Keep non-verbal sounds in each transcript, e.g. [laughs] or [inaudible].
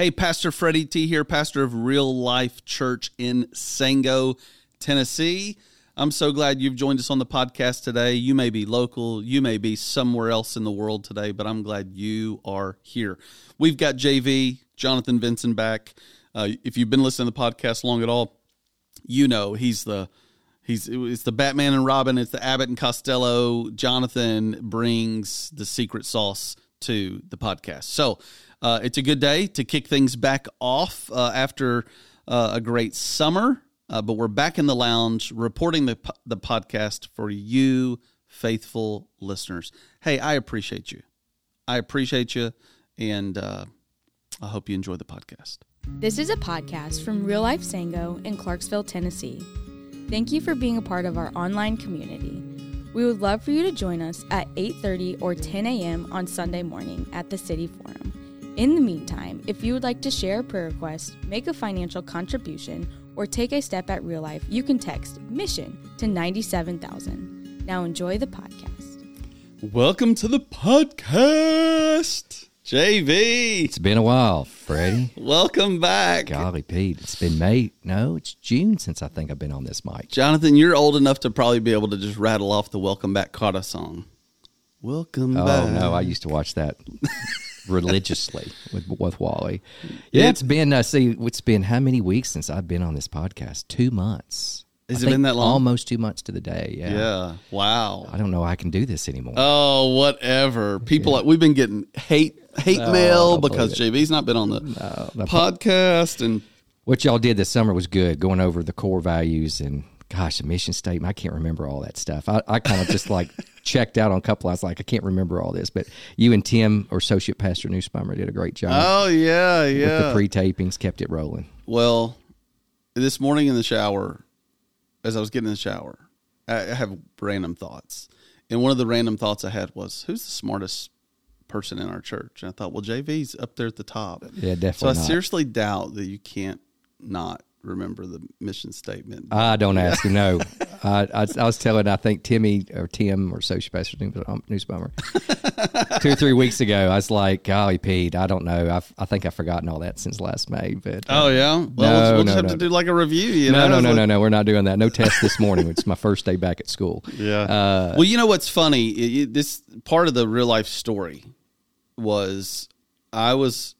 Hey, Pastor Freddie T here, pastor of Real Life Church in Sango, Tennessee. I'm so glad you've joined us on the podcast today. You may be local, you may be somewhere else in the world today, but I'm glad you are here. We've got JV, Jonathan Vincent back. Uh, if you've been listening to the podcast long at all, you know he's the he's it's the Batman and Robin, it's the Abbott and Costello. Jonathan brings the secret sauce to the podcast. So uh, it's a good day to kick things back off uh, after uh, a great summer. Uh, but we're back in the lounge reporting the, the podcast for you, faithful listeners. Hey, I appreciate you. I appreciate you. And uh, I hope you enjoy the podcast. This is a podcast from Real Life Sango in Clarksville, Tennessee. Thank you for being a part of our online community. We would love for you to join us at 8:30 or 10 a.m. on Sunday morning at the City Forum. In the meantime, if you would like to share a prayer request, make a financial contribution, or take a step at real life, you can text mission to 97000. Now enjoy the podcast. Welcome to the podcast. JV. It's been a while, Freddie. [laughs] Welcome back. Golly, Pete. It's been May. No, it's June since I think I've been on this mic. Jonathan, you're old enough to probably be able to just rattle off the Welcome Back Kotter song. Welcome oh, back. no, I used to watch that [laughs] religiously [laughs] with with Wally. Yeah, it's been uh, see, it's been how many weeks since I've been on this podcast? Two months. Has I it been that long? Almost two months to the day. Yeah. Yeah. Wow. I don't know I can do this anymore. Oh, whatever. People, we've been getting hate hate No, mail because JV's not been on the the podcast, and what y'all did this summer was good, going over the core values and gosh, a mission statement. I can't remember all that stuff. I, I kind of just like checked out on a couple. I was like, I can't remember all this. But you and Tim, or associate pastor Newsbummer, did a great job oh yeah, with yeah. the pre tapings, kept it rolling. well, this morning in the shower, as I was getting in the shower, I I have random thoughts, and one of the random thoughts I had was, "Who's the smartest person in our church?" And I thought, well, JV's up there at the top. Yeah, definitely. So I not. seriously doubt that you can't not remember the mission statement. I don't ask him. No, [laughs] I, I, I was telling. I think Timmy or Tim or associate pastor Newsbummer [laughs] two or three weeks ago. I was like, "Golly, Pete, I don't know. I've, I think I've forgotten all that since last May." But uh, oh yeah, well, No, we'll, just no, have no. to do like a review. You no, know? no, no, like- no, no. We're not doing that. No test this morning. It's my first day back at school. Yeah. Uh, well, you know what's funny? It- this part of the real life story was I was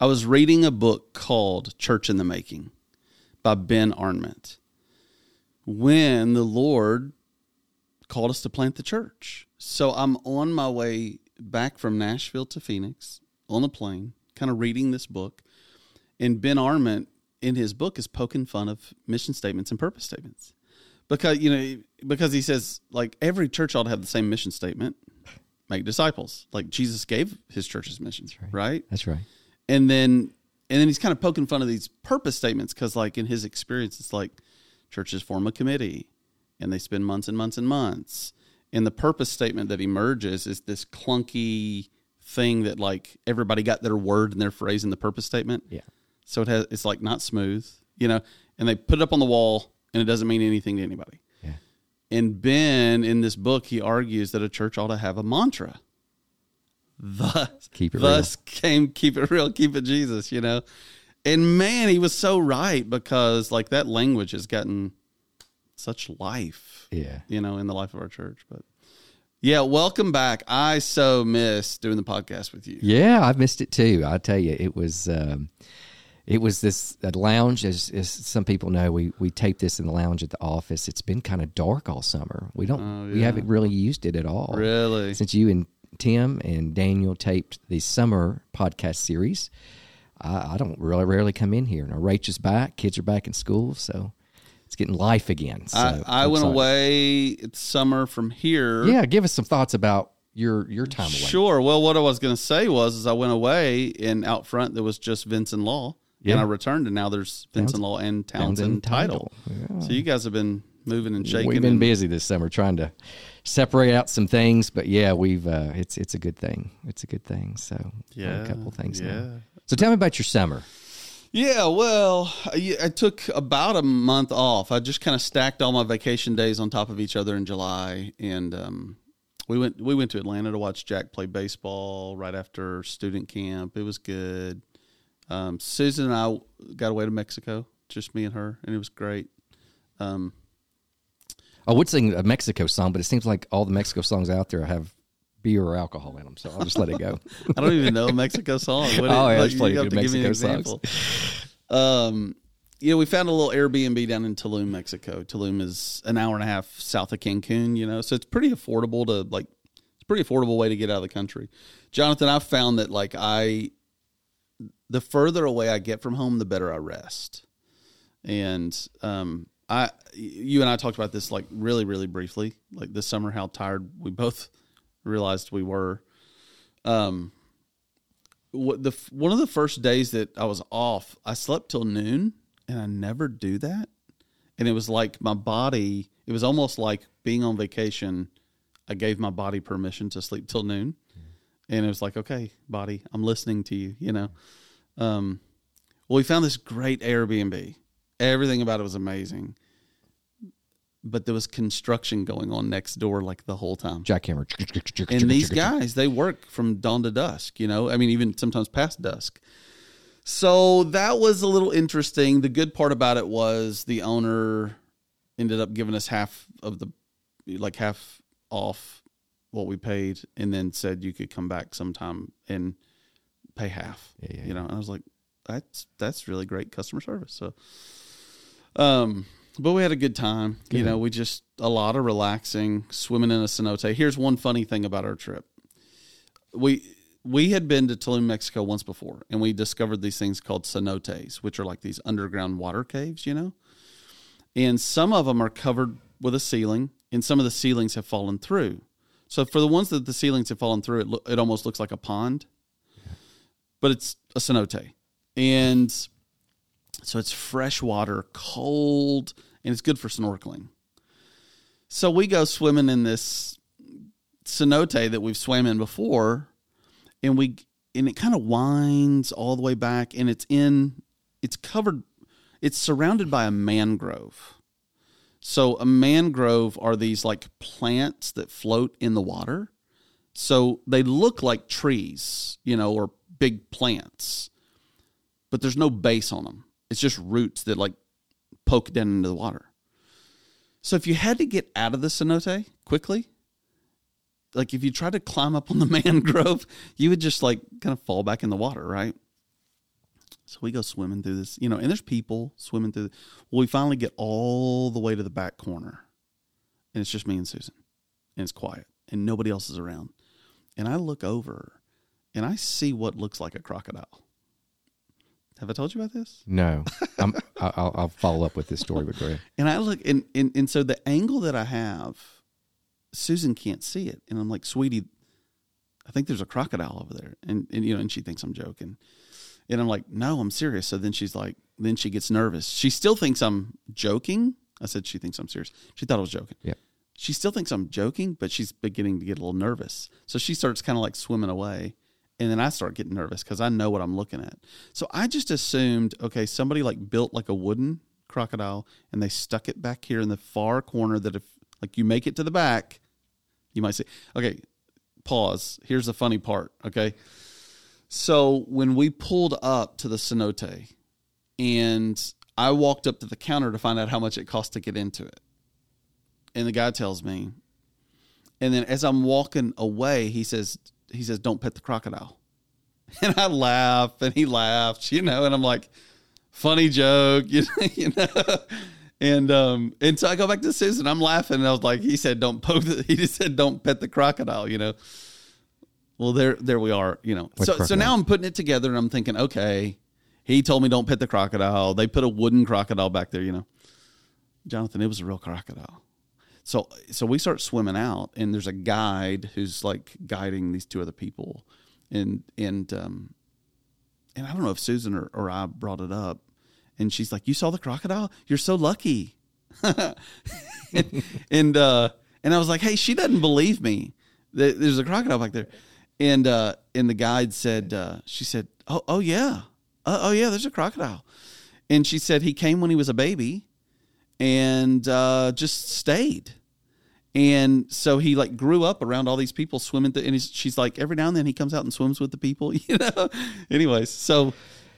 I was reading a book called Church in the Making by Ben Arment When the Lord called us to plant the church. So I'm on my way back from Nashville to Phoenix on the plane, kind of reading this book. And Ben Arment in his book is poking fun of mission statements and purpose statements. Because you know, because he says like every church ought to have the same mission statement, make disciples. Like Jesus gave his church's mission, right. That's right. And then and then he's kind of poking fun of these purpose statements because like in his experience it's like churches form a committee and they spend months and months and months. And the purpose statement that emerges is this clunky thing that like everybody got their word and their phrase in the purpose statement. Yeah. so it has it's like not smooth you know? And they put it up on the wall and it doesn't mean anything to anybody. Yeah. and ben in this book he argues that a church ought to have a mantra thus Keep it thus came keep it real keep it jesus you know and man he was so right because like that language has gotten such life Yeah. you know in the life of our church but yeah welcome back i so miss doing the podcast with you Yeah, I missed it too. I tell you, it was um, it was this a lounge. As, as some people know, we we tape this in the lounge at the office. It's been kind of dark all summer. We don't Oh, we haven't really used it at all. really since you and Tim and Daniel taped the summer podcast series. I, I don't really rarely come in here. Now Rachel's back, kids are back in school, so it's getting life again. So I, I went away it's summer from here Yeah, give us some thoughts about your your time away. Sure. Well, what I was going to say was, is I went away, and out front there was just Vincent Law, Yeah. and I returned, and now there's Vincent Law and Townsend, Townsend Title. Title. So you guys have been moving and shaking. We've been busy this summer trying to separate out some things, but yeah, we've uh, it's it's a good thing. It's a good thing. So Yeah, a couple things yeah. now. So tell me about your summer. Yeah, well, I, I took about a month off. I just kind of stacked all my vacation days on top of each other in July, and um, we went we went to Atlanta to watch Jack play baseball right after student camp. It was good. Um, Susan and I got away to Mexico, just me and her, and it was great. Um, I would sing a Mexico song, but it seems like all the Mexico songs out there have beer or alcohol in them, so I'll just let it go. [laughs] I don't even know a Mexico song. What [laughs] Oh, yeah, like, you have to give me an Mexico example. Um, know, we found a little Airbnb down in Tulum, Mexico. Tulum is an hour and a half south of Cancun, you know, so it's pretty affordable to like. It's a pretty affordable way to get out of the country. Jonathan, I've found that like I, the further away I get from home, the better I rest. And um, I, you and I talked about this like really, really briefly, like this summer, how tired we both [laughs] realized we were. Um, what the one of the first days that I was off, I slept till noon, and I never do that. And it was like my body. It was almost like being on vacation. I gave my body permission to sleep till noon, and it was like, okay, body, I'm listening to you. You know. Um, well, we found this great Airbnb. Everything about it was amazing, but there was construction going on next door like the whole time. Jackhammer. and these guys they work from dawn to dusk you know? I mean even sometimes past dusk. So that was a little interesting. The good part about it was the owner ended up giving us half of the like half off what we paid and then said you could come back sometime and pay half Yeah, yeah, you know? and i was like that's that's really great customer service. So um but we had a good time. You know we just a lot of relaxing swimming in a cenote. Here's one funny thing about our trip. We we had been to Tulum, Mexico once before, and we discovered these things called cenotes, which are like these underground water caves, you know. And some of them are covered with a ceiling, and some of the ceilings have fallen through. So for the ones that the ceilings have fallen through, it lo- it almost looks like a pond, but it's a cenote, and so it's fresh water, cold, and it's good for snorkeling. So we go swimming in this cenote that we've swam in before, and we and it kind of winds all the way back, and it's in it's covered, it's surrounded by a mangrove. So a mangrove are these like plants that float in the water. So they look like trees, you know, or big plants, but there's no base on them. It's just roots that like poke down into the water. So if you had to get out of the cenote quickly, like if you tried to climb up on the [laughs] mangrove, you would just like kind of fall back in the water, right? So we go swimming through this, you know, and there's people swimming through. Well, we finally get all the way to the back corner, and it's just me and Susan, and it's quiet, and nobody else is around. And I look over, and I see what looks like a crocodile. Have I told you about this? No, I'm, [laughs] I- I'll, I'll follow up with this story, but go ahead. And I look, and, and and so the angle that I have, Susan can't see it, and I'm like, sweetie, I think there's a crocodile over there, and and you know, and she thinks I'm joking, and I'm like, no, I'm serious. So then she's like, then she gets nervous. She still thinks I'm joking. I said she thinks I'm serious. She thought I was joking. Yeah. She still thinks I'm joking, but she's beginning to get a little nervous. So she starts kind of like swimming away. And then I start getting nervous because I know what I'm looking at. So I just assumed, okay, somebody like built like a wooden crocodile and they stuck it back here in the far corner that if like you make it to the back, you might say, okay, pause. Here's the funny part. Okay. So when we pulled up to the cenote and I walked up to the counter to find out how much it cost to get into it. And the guy tells me, and then as I'm walking away, he says, he says, don't pet the crocodile. [laughs] And I laugh and he laughs, you know, and I'm like, funny joke, [laughs] you know. And um and so I go back to Susan, I'm laughing, and I was like, he said don't poke the, [laughs] he just said don't pet the crocodile, you know. Well there there we are, you know. What so so now I'm putting it together and I'm thinking, okay, he told me don't pet the crocodile. They put a wooden crocodile back there, you know. Jonathan, it was a real crocodile. So so we start swimming out, and there's a guide who's like guiding these two other people, and and um, and I don't know if Susan or, or I brought it up, and she's like, "You saw the crocodile? You're so lucky." and [laughs] and, uh, and I was like, "Hey, she doesn't believe me. There's a crocodile back there," and uh, and the guide said, uh, "She said, oh oh yeah, uh, oh yeah, there's a crocodile," and she said he came when he was a baby and uh, just stayed. And so he like grew up around all these people swimming. Th- and he's, she's like, every now and then he comes out and swims with the people, [laughs] you know. Anyways, so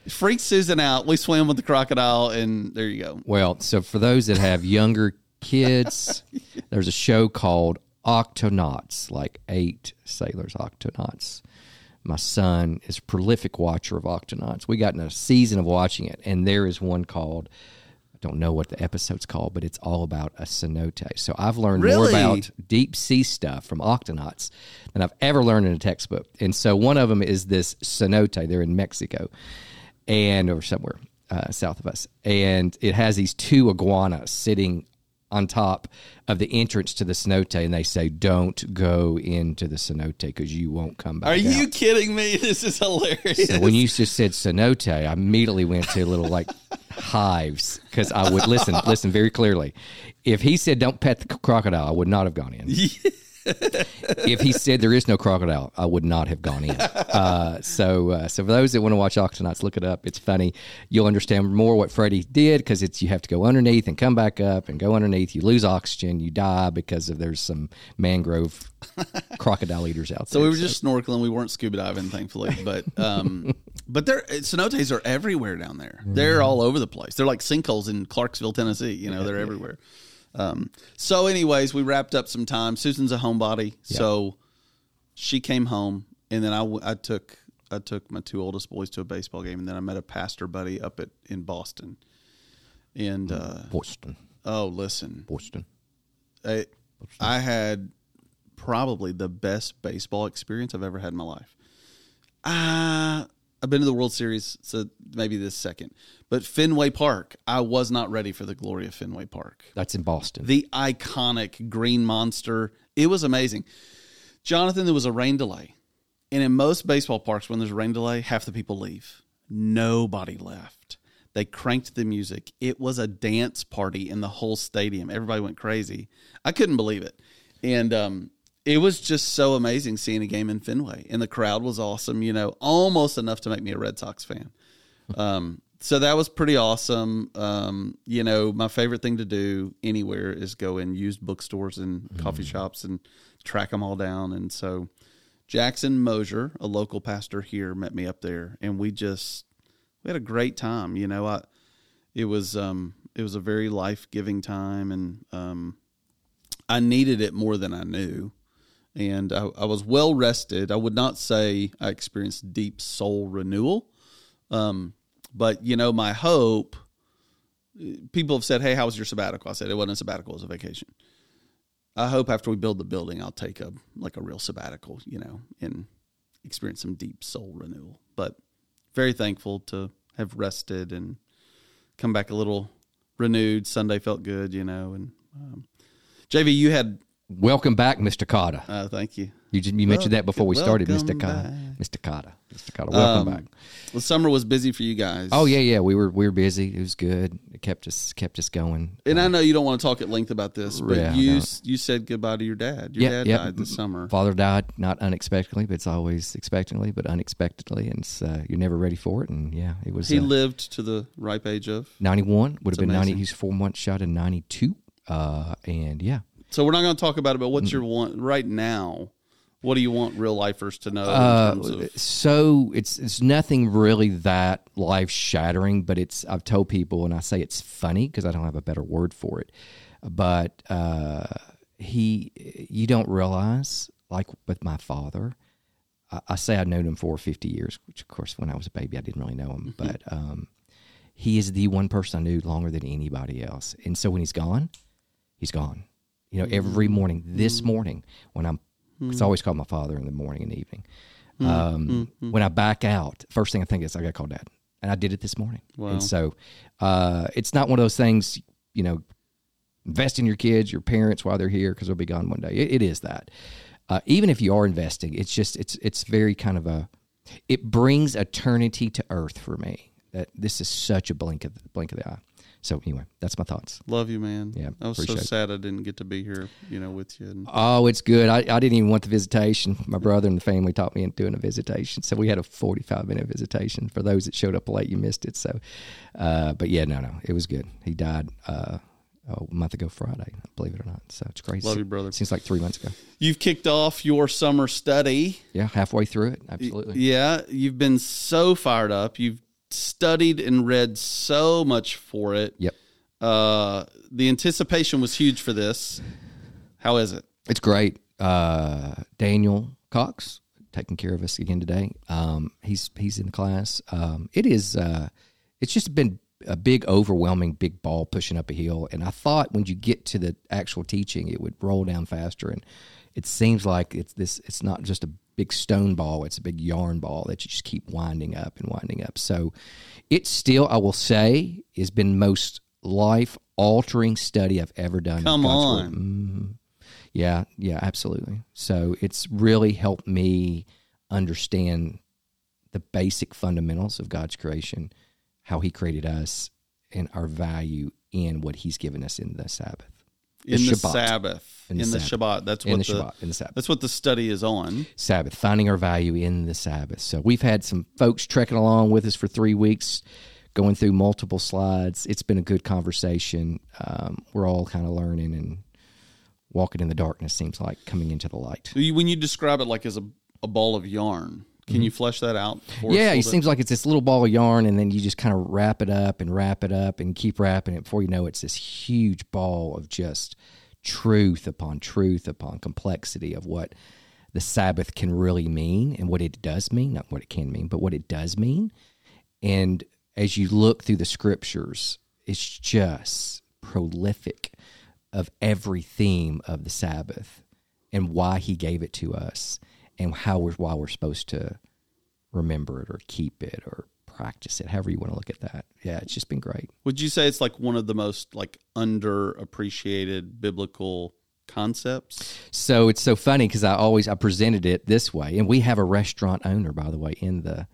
Freaked Susan out. We swam with the crocodile, and there you go. Well, so for those that have younger kids, [laughs] there's a show called Octonauts, like eight sailors, Octonauts. My son is a prolific watcher of Octonauts. We got in a season of watching it, and there is one called, don't know what the episode's called, but it's all about a cenote. So I've learned more about deep sea stuff from Octonauts than I've ever learned in a textbook. And so one of them is this cenote. They're in Mexico and or somewhere uh, south of us, and it has these two iguanas sitting on top of the entrance to the cenote, and they say, "Don't go into the cenote because you won't come back." Are you kidding me? [laughs] This is hilarious. So when you just said cenote, I immediately went to little like hives because I would listen, listen very clearly. If he said don't pet the crocodile, I would not have gone in. [laughs] [laughs] if he said there is no crocodile, I would not have gone in. Uh, so, uh, so for those that want to watch Octonauts, look it up. It's funny. You'll understand more what Freddie did because it's you have to go underneath and come back up and go underneath. You lose oxygen, you die because of there's some mangrove [laughs] crocodile eaters out So there. So we were just snorkeling. We weren't scuba diving, thankfully. But um, [laughs] but they're cenotes are everywhere down there. They're all over the place. They're like sinkholes in Clarksville, Tennessee. You know, they're everywhere. Um, so, anyways, we wrapped up some time. Susan's a homebody, so she came home, and then I, I took I took my two oldest boys to a baseball game, and then I met a pastor buddy up at in Boston. And uh, Boston, oh, listen, Boston. I, I had probably the best baseball experience I've ever had in my life. Uh, I've been to the World Series, so maybe this second. But Fenway Park, I was not ready for the glory of Fenway Park. That's in Boston. The iconic green monster. It was amazing. Jonathan, there was a rain delay. And in most baseball parks, when there's a rain delay, half the people leave. Nobody left. They cranked the music. It was a dance party in the whole stadium. Everybody went crazy. I couldn't believe it. And um, it was just so amazing seeing a game in Fenway. And the crowd was awesome, you know, almost enough to make me a Red Sox fan. Um, so that was pretty awesome. Um, you know, my favorite thing to do anywhere is go in used bookstores and coffee shops and track them all down. And so Jackson Mosier, a local pastor here, met me up there, and we just we had a great time. You know, I it was um, it was a very life giving time, and um, I needed it more than I knew. And I, I was well rested. I would not say I experienced deep soul renewal, um, but you know, my hope. People have said, "Hey, how was your sabbatical?" I said, "It wasn't a sabbatical; it was a vacation." I hope after we build the building, I'll take a like a real sabbatical, you know, and experience some deep soul renewal. But very thankful to have rested and come back a little renewed. Sunday felt good, you know. And um, JV, you had Welcome back, Mr. Kotter. uh, thank you. You, you mentioned that before we started, Mr. Kotter. Mr. Kotter. Mr. Kotter. Welcome Um, back. The summer was busy for you guys. Oh yeah, yeah. We were we were busy. It was good. It kept us kept us going. And I know you don't want to talk at length about this, but Yeah, you you said goodbye to your dad. Your Yeah, dad yeah. died this summer. Father died not unexpectedly, but it's always expectantly, but unexpectedly, and uh, you're never ready for it. And yeah, it was. He uh, lived to the ripe age of. 91 would have been 90. He's four months shot in 92. Uh, and yeah, So we're not going to talk about it, but Mm. what's your want right now? What do you want real lifers to know Uh, in terms of? so it's it's nothing really that life shattering, but it's I've told people and I say it's funny because I don't have a better word for it. But uh, he, you don't realize, like with my father, I, I say I've known him for fifty years, which of course when I was a baby I didn't really know him, but um, he is the one person I knew longer than anybody else. And so when he's gone, he's gone. You know, every morning, this morning, when I'm, it's always called my father in the morning and evening. Um, When I back out, first thing I think is I got to call dad, and I did it this morning. Wow. And so, uh, it's not one of those things, you know, invest in your kids, your parents while they're here because they'll be gone one day. It, it is that. Uh, even if you are investing, it's just it's it's very kind of a, it brings eternity to earth for me. That this is such a blink of the blink of the eye. So anyway, that's my thoughts. Love you, man. Yeah, I was so it. sad I didn't get to be here, you know, with you. And Oh, it's good. I, I didn't even want the visitation. My brother and the family taught me into doing a visitation. So we had a 45 minute visitation. For those that showed up late, you missed it. So, uh, but yeah, no, no, it was good. He died uh, a month ago Friday, believe it or not. So it's crazy. Love you, brother. Seems like three months ago. You've kicked off your summer study. Yeah, halfway through it. Absolutely. Yeah, you've been so fired up. You've studied and read so much for it. Yep. Uh, the anticipation was huge for this. How is it? It's great. Uh, Daniel Cox taking care of us again today. Um, he's he's in the class. Um, it is. Uh, it's just been a big, overwhelming, big ball pushing up a hill. And I thought when you get to the actual teaching, it would roll down faster. And it seems like it's this. It's not just a big stone ball; it's a big yarn ball that you just keep winding up and winding up. So, it still, I will say, has been most life altering study I've ever done. Come on. Mhm. Yeah, yeah, absolutely. So it's really helped me understand the basic fundamentals of God's creation, how He created us, and our value in what He's given us in the Sabbath. The in the. Sabbath. In In the the, Sabbath. Shabbat. That's In what the the, Shabbat, in the Sabbath. That's what the study is on. Sabbath, finding our value in the Sabbath. So we've had some folks trekking along with us for three weeks, going through multiple slides. It's been a good conversation. Um, we're all kind of learning and walking in the darkness. Seems like coming into the light. When you describe it like as a, a ball of yarn, can mm-hmm. you flesh that out? For Yeah, it seems like it's this little ball of yarn, and then you just kind of wrap it up and wrap it up and keep wrapping it. Before you know, it, it's this huge ball of just truth upon truth upon complexity of what the Sabbath can really mean and what it does mean. Not what it can mean, but what it does mean. And as you look through the scriptures, it's just prolific of every theme of the Sabbath and why he gave it to us and how we're why we're supposed to remember it or keep it or practice it, however you want to look at that. Yeah, it's just been great. Would you say it's like one of the most like underappreciated biblical concepts? So it's so funny because I always I presented it this way, and we have a restaurant owner, by the way, in the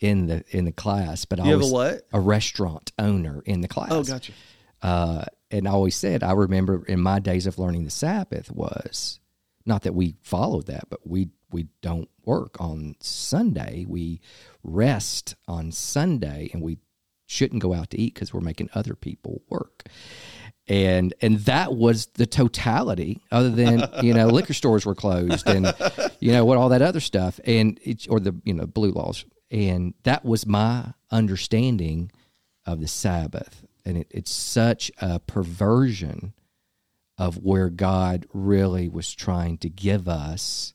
in the in the class. But I You have a what? A restaurant owner in the class. Oh, gotcha. Uh, and I always said, I remember in my days of learning the Sabbath was not that we followed that, but we we don't work on Sunday. We rest on Sunday, and we shouldn't go out to eat because we're making other people work. And and that was the totality. Other than [laughs] you know, liquor stores were closed, and you know what all that other stuff, and it, or the you know blue laws, and that was my understanding of the Sabbath. And it, it's such a perversion of where God really was trying to give us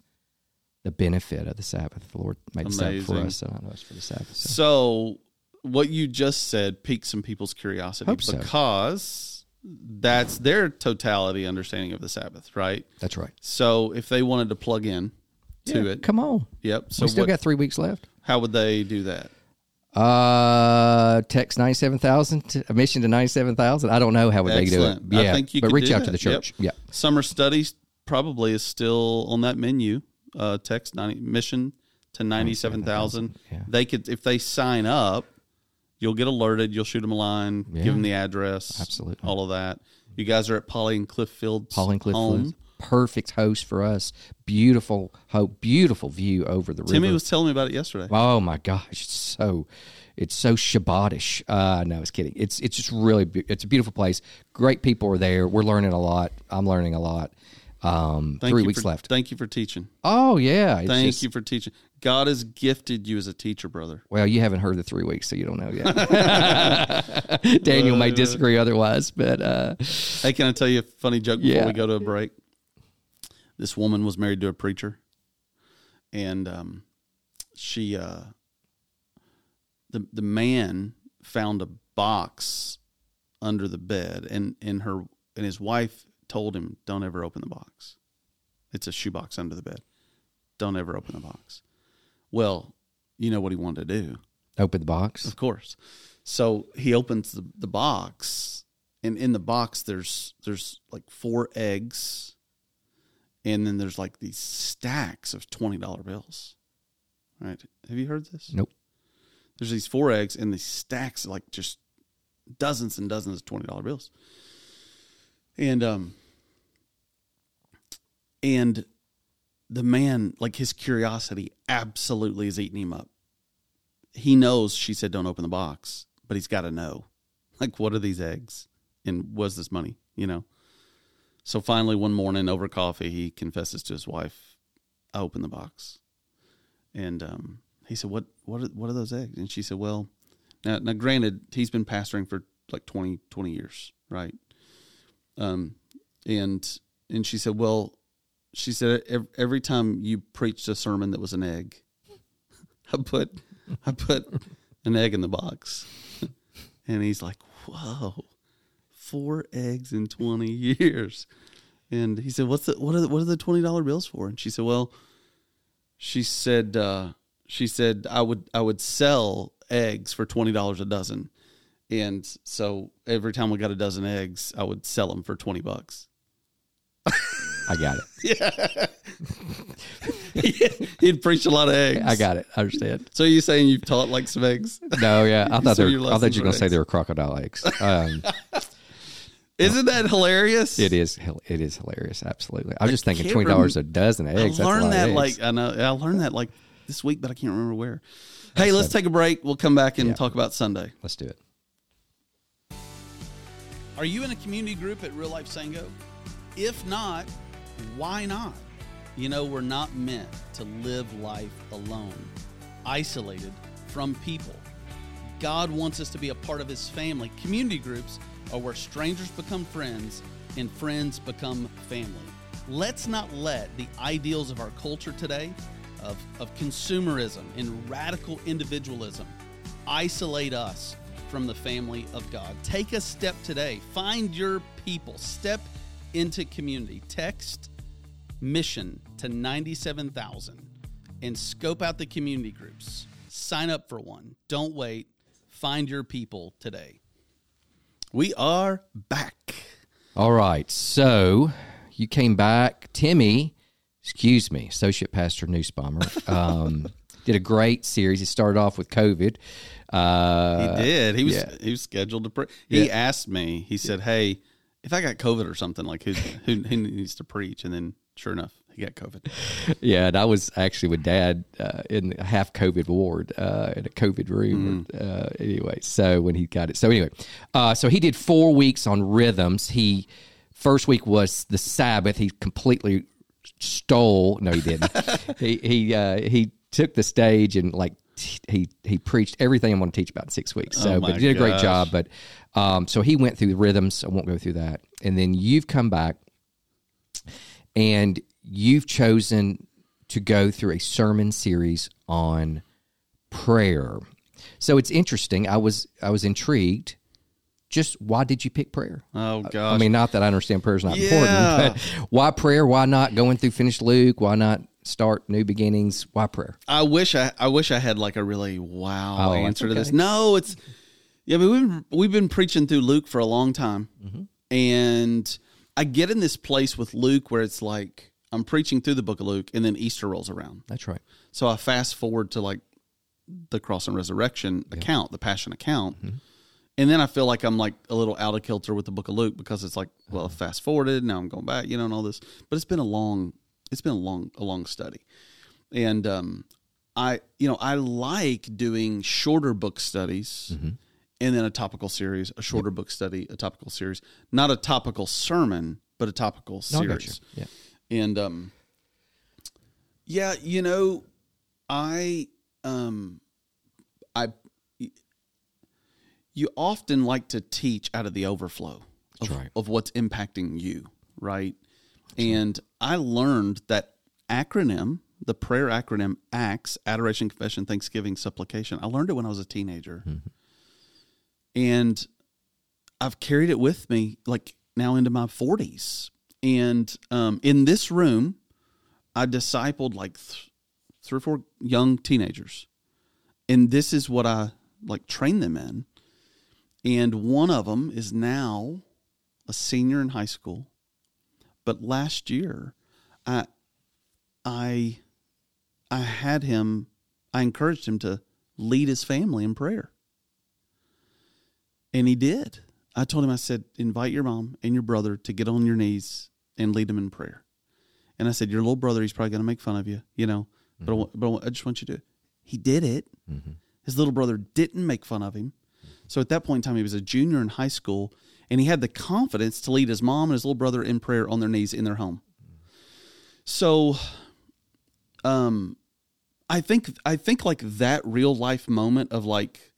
the benefit of the Sabbath. The Lord made the Sabbath for us, and not us for the Sabbath. So. So, what you just said piqued some people's curiosity Hope so. because that's their totality understanding of the Sabbath, right? That's right. So, if they wanted to plug in to it, Come on. yep. So, we still what, got three weeks left. how would they do that? Uh, text ninety seven thousand admission to ninety seven thousand. I don't know how would they do it. Excellent. I Yeah, think you but could reach out that. to the Yep. church. Yeah, Summer studies probably is still on that menu. Uh, text 90, mission to ninety seven thousand. Yeah. They could if they sign up, you'll get alerted. You'll shoot them a line, Yeah. give them the address, Absolutely. all of that. You guys are at Polly and Cliff Fields. Polly and Cliff home. Fields. perfect host for us. Beautiful, ho- beautiful view over the river. Timmy was telling me about it yesterday. Oh my gosh, it's so it's so Shabbatish. Uh, no, I was kidding. It's it's just really be- it's a beautiful place. Great people are there. We're learning a lot. I'm learning a lot. Um, Thank three weeks for, left. Thank you for teaching. Oh yeah, Thank just- you for teaching. God has gifted you as a teacher, brother. Well, you haven't heard the three weeks, so you don't know yet. [laughs] Daniel may disagree otherwise, but uh, Hey, can I tell you a funny joke before Yeah. we go to a break? This woman was married to a preacher, and um, she, uh, the the man found a box under the bed, and and her and his wife told him, "Don't ever open the box. It's a shoebox under the bed. Don't ever open the box." Well, you know what he wanted to do. open the box. Of course. So he opens the, the box, and in the box there's there's like four eggs, and then there's like these stacks of twenty dollar bills. Right? Have you heard this? Nope. There's these four eggs and these stacks like just dozens and dozens of twenty dollar bills. And um and the man, like his curiosity absolutely is eating him up he knows she said don't open the box, but he's got to know, [laughs] like, what are these eggs and was this money, you know? So finally, one morning over coffee, he confesses to his wife, "I opened the box," and um, he said, "What? What? Are, what are those eggs?" And she said, "Well, Now, now, granted, he's been pastoring for like 20, 20 years, right? Um, and and she said, well, she said every, time you preached a sermon that was an egg, [laughs] I put I put an egg in the box, [laughs] and he's like, whoa, four eggs in twenty years, and he said, what's the what are the, what are the twenty dollar bills for? And she said, well, she said uh, she said I would I would sell eggs for twenty dollars a dozen, and so every time we got a dozen eggs, I would sell them for twenty bucks. [laughs] I got it. [laughs] Yeah. [laughs] He'd preach a lot of eggs. I got it. I understand. So you're saying you've taught like some eggs? No, yeah, I [laughs] thought So they were, I thought you were were going to say they were crocodile eggs. Um, Isn't that hilarious? It is. It is hilarious. Absolutely. I was just thinking twenty dollars a dozen I eggs. that's a lot learned of that eggs. like I know I learned that like this week, but I can't remember where. Hey, let's take a break. We'll come back and Yeah. talk about Sunday. Let's do it. Are you in a community group at Real Life Sango? If not, why not? You know, we're not meant to live life alone, isolated from people. God wants us to be a part of His family. Community groups are where strangers become friends and friends become family. Let's not let the ideals of our culture today, of, of consumerism and radical individualism, isolate us from the family of God. Take a step today. Find your people. Step into community. Text mission to 97,000 and scope out the community groups. Sign up for one. Don't wait. Find your people today. We are back. All right. So you came back, Timmy. Excuse me, associate pastor Newsbomber. Um, [laughs] did a great series. He started off with COVID. Uh, He did. He was yeah. he was scheduled to pre- He Yeah. asked me. He said, "Hey, if I got COVID or something, like who who, who needs to preach?" And then, sure enough, he got COVID. [laughs] Yeah, and I was actually with Dad uh, in a half COVID ward uh, in a COVID room. Uh, anyway, so when he got it, so anyway, uh, so he did four weeks on rhythms. He first week was the Sabbath. He completely stole. No, he didn't. [laughs] he he uh, he took the stage and like he he preached everything I'm going to teach about in six weeks. So, Oh, but he did a great gosh. job. But um, so he went through the rhythms. I won't go through that. And then you've come back and you've chosen to go through a sermon series on prayer. So it's interesting. I was I was intrigued. Just why did you pick prayer? Oh gosh. I mean, not that I understand prayer is not Yeah. important, [laughs] but why prayer? Why not going through finished Luke? Why not start new beginnings? Why prayer? I wish I I wish I had like a really wow Oh, answer to this. No, it's yeah. but we've been, we've been preaching through Luke for a long time, Mm-hmm. and I get in this place with Luke where it's like I'm preaching through the book of Luke, and then Easter rolls around. That's right. So I fast forward to like the cross and resurrection account, the passion account. Mm-hmm. And then I feel like I'm like a little out of kilter with the book of Luke because it's like, well, Uh-huh. fast forwarded, now I'm going back, you know, and all this. But it's been a long it's been a long a long study. And um I you know, I like doing shorter book studies Mm-hmm. And then a topical series, a shorter book study, a topical series. Not a topical sermon, but a topical series. Yeah. And um yeah, you know, I um I you often like to teach out of the overflow of, right. of what's impacting you, right? and I learned that acronym, the prayer acronym ACTS, adoration, confession, thanksgiving, supplication. I learned it when I was a teenager. And I've carried it with me like now into my 40s. And um, in this room, I discipled like th- three or four young teenagers. And this is what I like train them in. And one of them is now a senior in high school. But last year, I I I had him I encouraged him to lead his family in prayer. And he did. I told him, I said, invite your mom and your brother to get on your knees and lead them in prayer. And I said, your little brother, he's probably going to make fun of you, you know, but, I, but I just want you to. He did it. His little brother didn't make fun of him. So at that point in time, he was a junior in high school, and he had the confidence to lead his mom and his little brother in prayer on their knees in their home. So, um, I think I think like that real life moment of like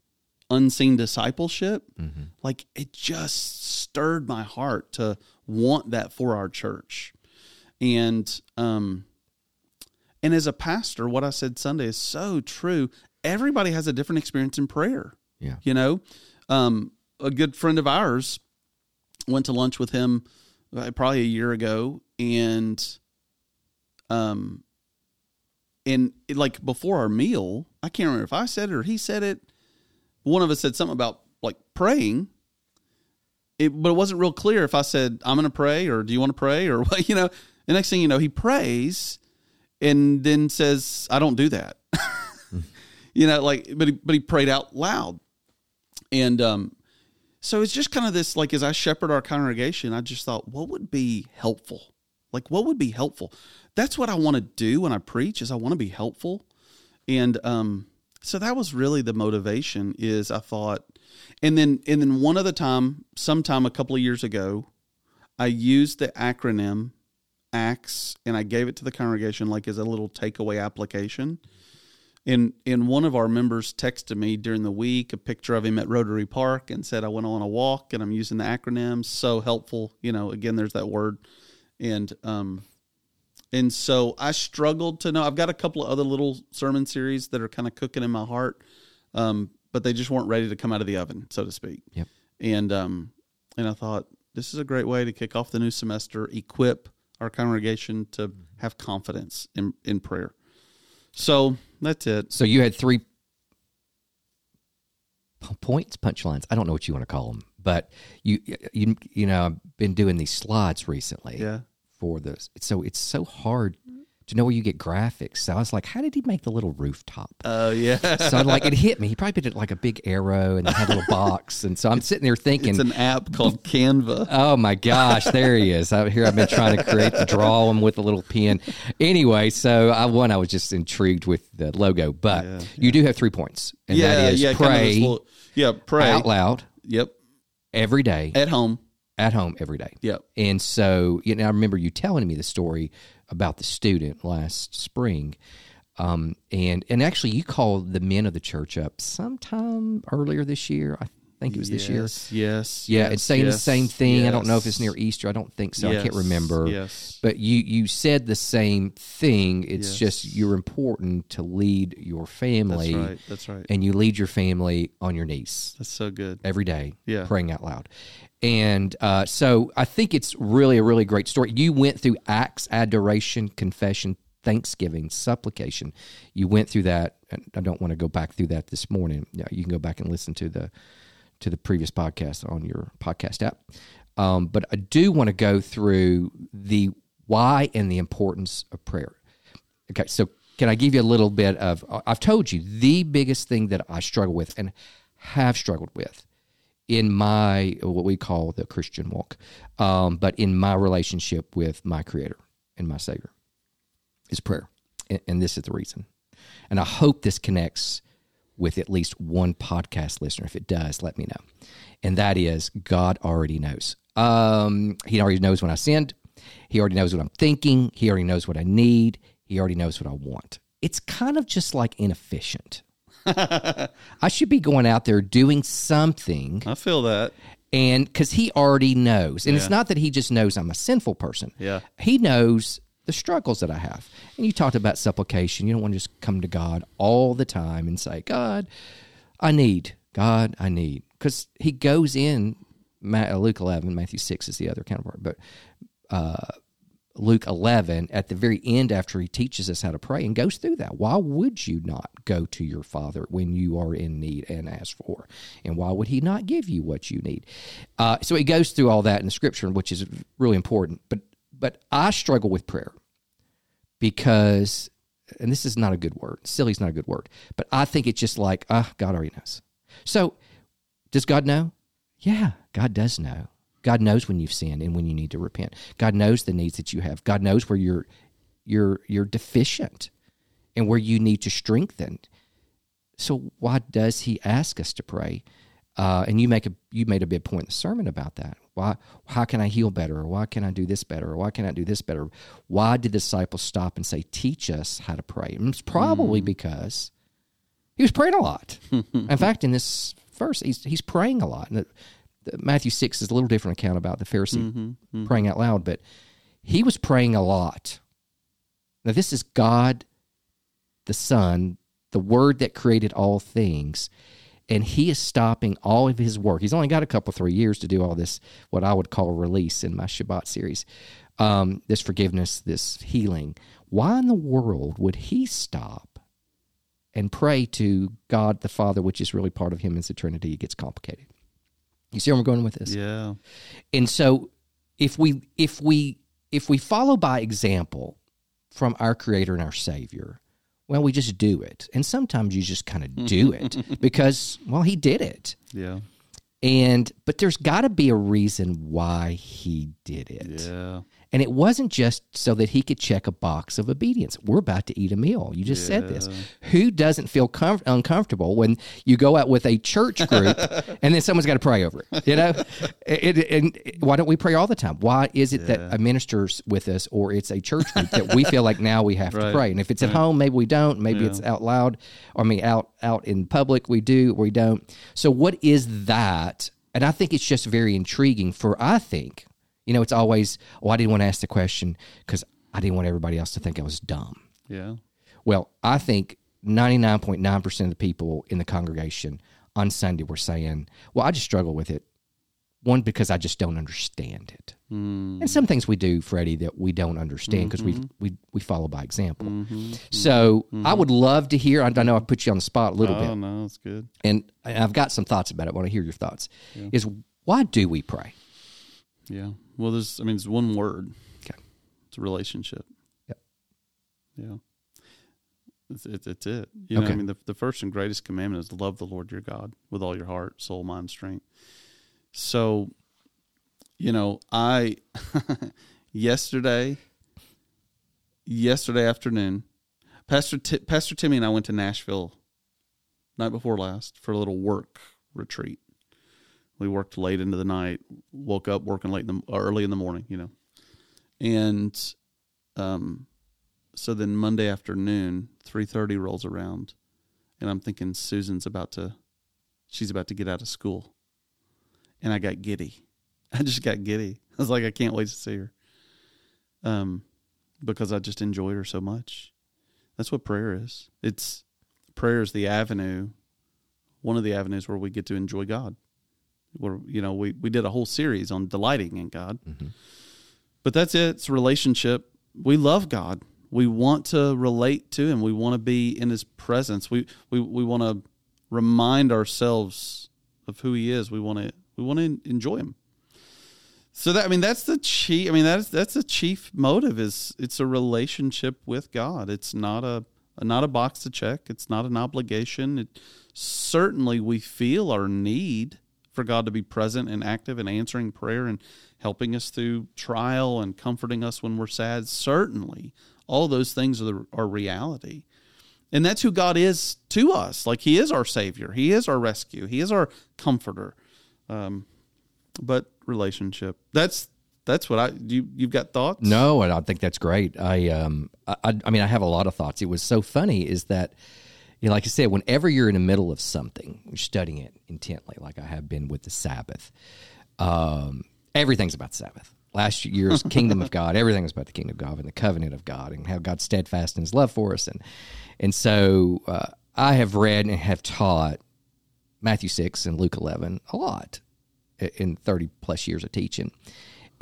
unseen discipleship, like it just stirred my heart to want that for our church. And um and as a pastor, what I said Sunday is so true. Everybody has a different experience in prayer. Yeah. You know, um, a good friend of ours went to lunch with him uh, probably a year ago, and um, and it, like before our meal, I can't remember if I said it or he said it. One of us said something about like praying. It, but it wasn't real clear if I said I'm going to pray or do you want to pray or what [laughs] you know. The next thing you know, he prays and then says I don't do that. [laughs] you know, like but he, but he prayed out loud, and um, so it's just kind of this like as I shepherd our congregation, I just thought what would be helpful, like what would be helpful. That's what I want to do when I preach is I want to be helpful, and um, so that was really the motivation. Is I thought, and then and then one other time, sometime a couple of years ago, I used the acronym ACTS and I gave it to the congregation like as a little takeaway application. And and one of our members texted me during the week a picture of him at Rotary Park and said I went on a walk and I'm using the acronym. So helpful, you know. Again, there's that word, and um, and so I struggled to know. I've got a couple of other little sermon series that are kind of cooking in my heart, um, but they just weren't ready to come out of the oven, so to speak. Yep. And um, and I thought this is a great way to kick off the new semester, equip our congregation to have confidence in in prayer. So that's it. So you had three points, punchlines. I don't know what you want to call them, but you you you know I've been doing these slides recently Yeah. For this. So it's so hard to know where you get graphics. So I was like, how did he make the little rooftop? Oh yeah. So like it hit me. He probably did it like a big arrow and had a little box. And so I'm sitting there thinking, it's an app called Canva. Oh my gosh, there he is. Out here, I've been trying to create the draw him with a little pen. Anyway, so I one, I was just intrigued with the logo, but Yeah, you do have three points, and yeah, that is yeah. kind of pray little- yeah, pray out loud Yep. every day At home. At home every day. Yep. And so, you know, I remember you telling me the story about the student last spring. Um, and and actually, you called the men of the church up sometime earlier this year. I think it was this year. Yes. Yes. Yeah, yes, it's saying the same thing. I don't know if it's near Easter. I don't think so. I can't remember. Yes. But you you said the same thing. It's Yes. just you're important to lead your family, That's right. That's right. and you lead your family on your knees That's so good. every day, Yeah. praying out loud. And uh, so I think it's really a really great story. You went through acts, adoration, confession, thanksgiving, supplication. You went through that. I don't want to go back through that this morning. You can go back and listen to the to the previous podcast on your podcast app. Um, but I do want to go through the why and the importance of prayer. Okay, so can I give you a little bit of? I've told you the biggest thing that I struggle with and have struggled with in my what we call the Christian walk, um, but in my relationship with my Creator and my Savior is prayer, and, and this is the reason. And I hope this connects with at least one podcast listener. If it does, let me know. And that is God already knows. Um, he already knows when I sinned. He already knows what I'm thinking. He already knows what I need. He already knows what I want. It's kind of just like inefficient. I should be going out there doing something. I feel that. and because he already knows. And it's not that he just knows i'm a sinful person. Yeah. he knows the struggles that i have. And you talked about supplication. You don't want to just come to god all the time and say god i need god i need. Because he goes in uh, luke 11 matthew 6 is the other counterpart but uh, Luke 11 at the very end after he teaches us how to pray and goes through that. Why would you not go to your father when you are in need and ask for? And why would he not give you what you need? Uh, so he goes through all that in the scripture, which is really important. But but I struggle with prayer because, and this is not a good word. Silly is not a good word. But I think it's just like, ah, God already knows. So does God know? Yeah, God does know. God knows when you've sinned and when you need to repent. God knows the needs that you have. God knows where you're you're you're deficient and where you need to strengthen. So why does He ask us to pray? Uh, and you make a you made a big point in the sermon about that. Why? How can I heal better? Or why can I do this better? Or why can I do this better? Why did the disciples stop and say, "Teach us how to pray"? And it's probably because he was praying a lot. [laughs] in fact, in this verse, he's he's praying a lot. And Matthew six is a little different account about the Pharisee praying out loud, but he was praying a lot. Now this is God, the Son, the Word that created all things, and he is stopping all of his work. He's only got a couple three years to do all this, what I would call release in my Shabbat series, um, this forgiveness, this healing. Why in the world would he stop and pray to God the Father, which is really part of him as the Trinity? It gets complicated. You see where I'm going with this? Yeah. And so if we if we if we follow by example from our creator and our savior, well we just do it. And sometimes you just kind of [laughs] do it because well he did it. Yeah. And but there's got to be a reason why he did it. Yeah. And it wasn't just so that he could check a box of obedience. We're about to eat a meal. You just said this. Who doesn't feel com- uncomfortable when you go out with a church group [laughs] and then someone's got to pray over it? You know, it, it- and why don't we pray all the time? Why is it that a minister's with us or it's a church group that we feel like now we have to pray? And if it's at home, maybe we don't. Maybe it's out loud. Or, I mean, out out in public, we do. or We don't. So what is that? And I think it's just very intriguing. For I think you know, it's always, oh, I didn't want to ask the question because I didn't want everybody else to think I was dumb. Yeah. Well, I think 99.9% of the people in the congregation on Sunday were saying, well, I just struggle with it. One, because I just don't understand it. Hmm. And some things we do, Freddie, that we don't understand because we, mm-hmm. we we follow by example. Mm-hmm. Mm-hmm. So I would love to hear. I I know I put you on the spot a little oh, bit, Oh no, that's good. and I've got some thoughts about it. I want to hear your thoughts. Is why do we pray? Yeah. Well, there's. I mean, it's one word. Okay. It's a relationship. Yep. Yeah. It's, it's, it's it. You know, I mean, the, the first and greatest commandment is to love the Lord your God with all your heart, soul, mind, strength. So, you know, I [laughs] yesterday, yesterday afternoon, Pastor Ti Pastor Timmy and I went to Nashville night before last for a little work retreat. We worked late into the night, woke up working late in the early in the morning, you know, and um, so then Monday afternoon, three thirty rolls around, and I'm thinking Susan's about to, she's about to get out of school, and I got giddy. [laughs] I just got giddy. I was like, I can't wait to see her, um, because I just enjoyed her so much. That's what prayer is. It's prayer is the avenue, one of the avenues where we get to enjoy God. Where you know we we did a whole series on delighting in God, mm-hmm. but that's it. It's relationship. We love God. We want to relate to Him. We want to be in His presence. We we we want to remind ourselves of who He is. We want to we want to enjoy Him. So that I mean that's the chief. I mean that's that's the chief motive. Is it's a relationship with God. It's not a not a box to check. It's not an obligation. It certainly we feel our need for God to be present and active and answering prayer and helping us through trial and comforting us when we're sad. Certainly, all those things are the, are reality. And that's who God is to us. Like He is our Savior. He is our rescue. He is our comforter. Um, but relationship. That's that's what I you you've got thoughts? No, and I think that's great. I um I, I I mean I have a lot of thoughts. It was so funny is that you know, like I said, whenever you're in the middle of something, you're studying it intently, like I have been with the Sabbath. Um, everything's about Sabbath. Last year's kingdom of God, everything was about the kingdom of God and the covenant of God and how God's steadfast in His love for us, and and so uh, I have read and have taught Matthew six and Luke eleven a lot in 30 plus years of teaching.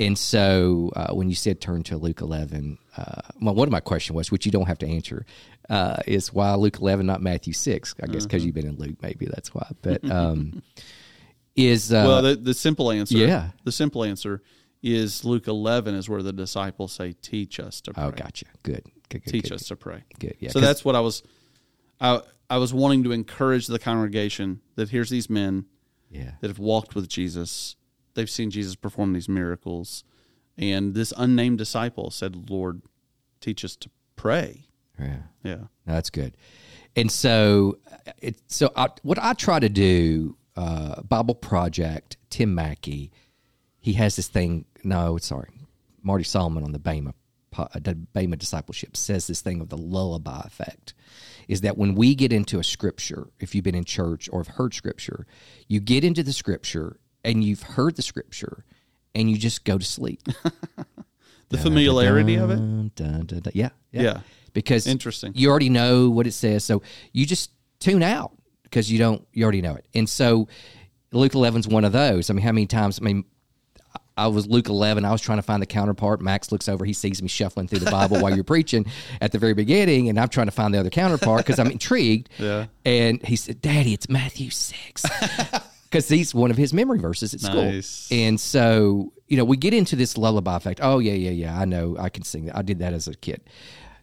And so uh, when you said turn to Luke 11, uh, well, one of my question was, which you don't have to answer, uh, is why Luke 11, not Matthew 6? I guess because you've been in Luke, maybe that's why. But um, [laughs] is, uh, Well, the, the simple answer, Yeah. the simple answer is Luke 11 is where the disciples say, "Teach us to pray." oh, gotcha. Good. Good, good, Teach good, us to pray. Good. Yeah. so that's what I was, I I was wanting to encourage the congregation that here's these men yeah. that have walked with Jesus. They've seen Jesus perform these miracles. And this unnamed disciple said, Lord, teach us to pray. Yeah. Yeah. No, that's good. And so, it, so I, what I try to do, uh, Bible Project, Tim Mackie, he has this thing. No, sorry, Marty Solomon on the BEMA, po- uh, the BEMA discipleship says this thing of the lullaby effect. is that when we get into a scripture, if you've been in church or have heard scripture, you get into the scripture and you've heard the scripture and you just go to sleep. [laughs] [laughs] The familiarity of it. Dun, dun. Yeah, yeah. Yeah. Because Interesting. you already know what it says. So you just tune out because you don't, you already know it. And so Luke 11's one of those. I mean, how many times, I mean, I was Luke 11. I was trying to find the counterpart. Max looks over. He sees me shuffling through the Bible while you're [laughs] preaching at the very beginning, and I'm trying to find the other counterpart because I'm intrigued. Yeah. And he said, "Daddy, it's Matthew 6. Because he's one of his memory verses at Nice. school. And so, you know, we get into this lullaby effect. Oh, yeah, yeah, yeah. I know. I can sing that. I did that as a kid.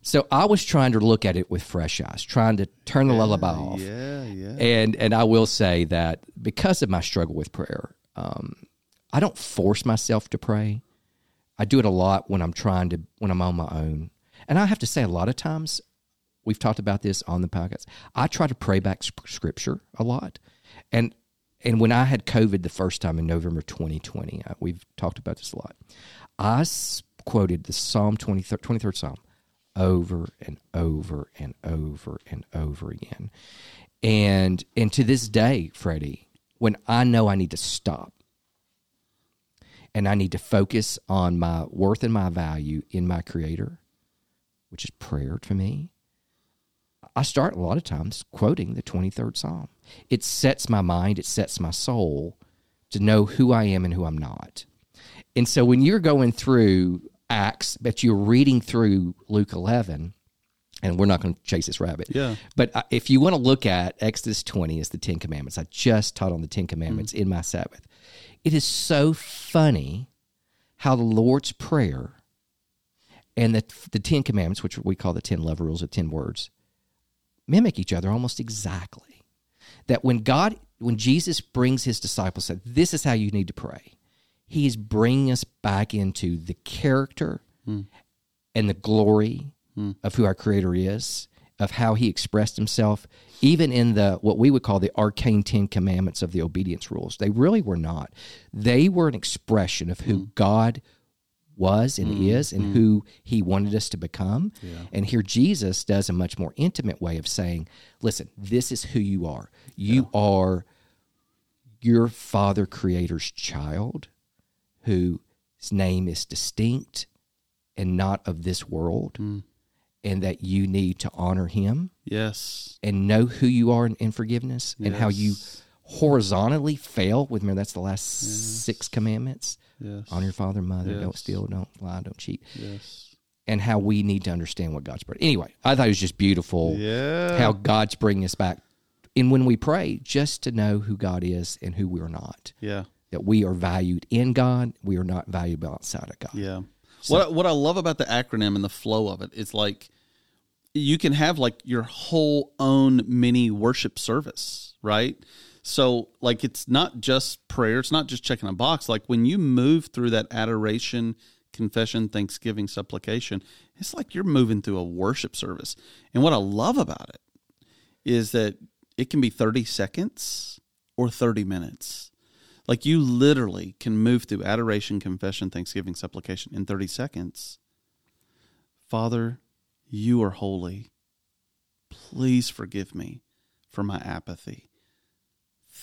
So I was trying to look at it with fresh eyes, trying to turn the lullaby off. Yeah, yeah. And and I will say that because of my struggle with prayer, um, I don't force myself to pray. I do it a lot when I'm trying to when I'm on my own. And I have to say, a lot of times, we've talked about this on the podcast. I try to pray back scripture a lot, and and when I had COVID the first time in November 2020, uh, we've talked about this a lot. I quoted the Psalm 23rd, 23rd Psalm over and over and over and over again. And and to this day, Freddie, when I know I need to stop and I need to focus on my worth and my value in my creator, which is prayer to me, I start a lot of times quoting the 23rd Psalm. It sets my mind, it sets my soul to know who I am and who I'm not. And so when you're going through Acts, but you're reading through Luke 11, and we're not going to chase this rabbit. Yeah. But uh, if you want to look at Exodus 20 as the Ten Commandments, I just taught on the Ten Commandments in my Sabbath. It is so funny how the Lord's Prayer and the, the Ten Commandments, which we call the Ten Love Rules or Ten Words, mimic each other almost exactly. That when God, when Jesus brings his disciples, said, This is how you need to pray, he is bringing us back into the character hmm. and the glory hmm. of who our creator is of how he expressed himself even in the what we would call the arcane 10 commandments of the obedience rules. They really were not. They were an expression of who hmm. god was and mm-hmm. is and mm-hmm. who he wanted us to become. And here jesus does a much more intimate way of saying listen this is who you are. You are your father creator's child whose name is distinct and not of this world, mm. and that you need to honor him Yes. and know who you are in, in forgiveness and how you horizontally fail. With remember, that's the last six commandments: Yes. honor your father and mother, don't steal, don't lie, don't cheat, Yes. and how we need to understand what God's. Brought. Anyway, I thought it was just beautiful Yeah. how God's bringing us back. And when we pray, just to know who God is and who we are not Yeah. that we are valued in God. We are not valued outside of God. Yeah. what what I love about the acronym and the flow of it is like you can have like your whole own mini worship service, right? So like it's not just prayer, it's not just checking a box. Like when you move through that adoration, confession, thanksgiving, supplication, it's like you're moving through a worship service. And what I love about it is that it can be 30 seconds or 30 minutes. Like you literally can move through adoration, confession, thanksgiving, supplication in 30 seconds. Father, you are holy. Please forgive me for my apathy.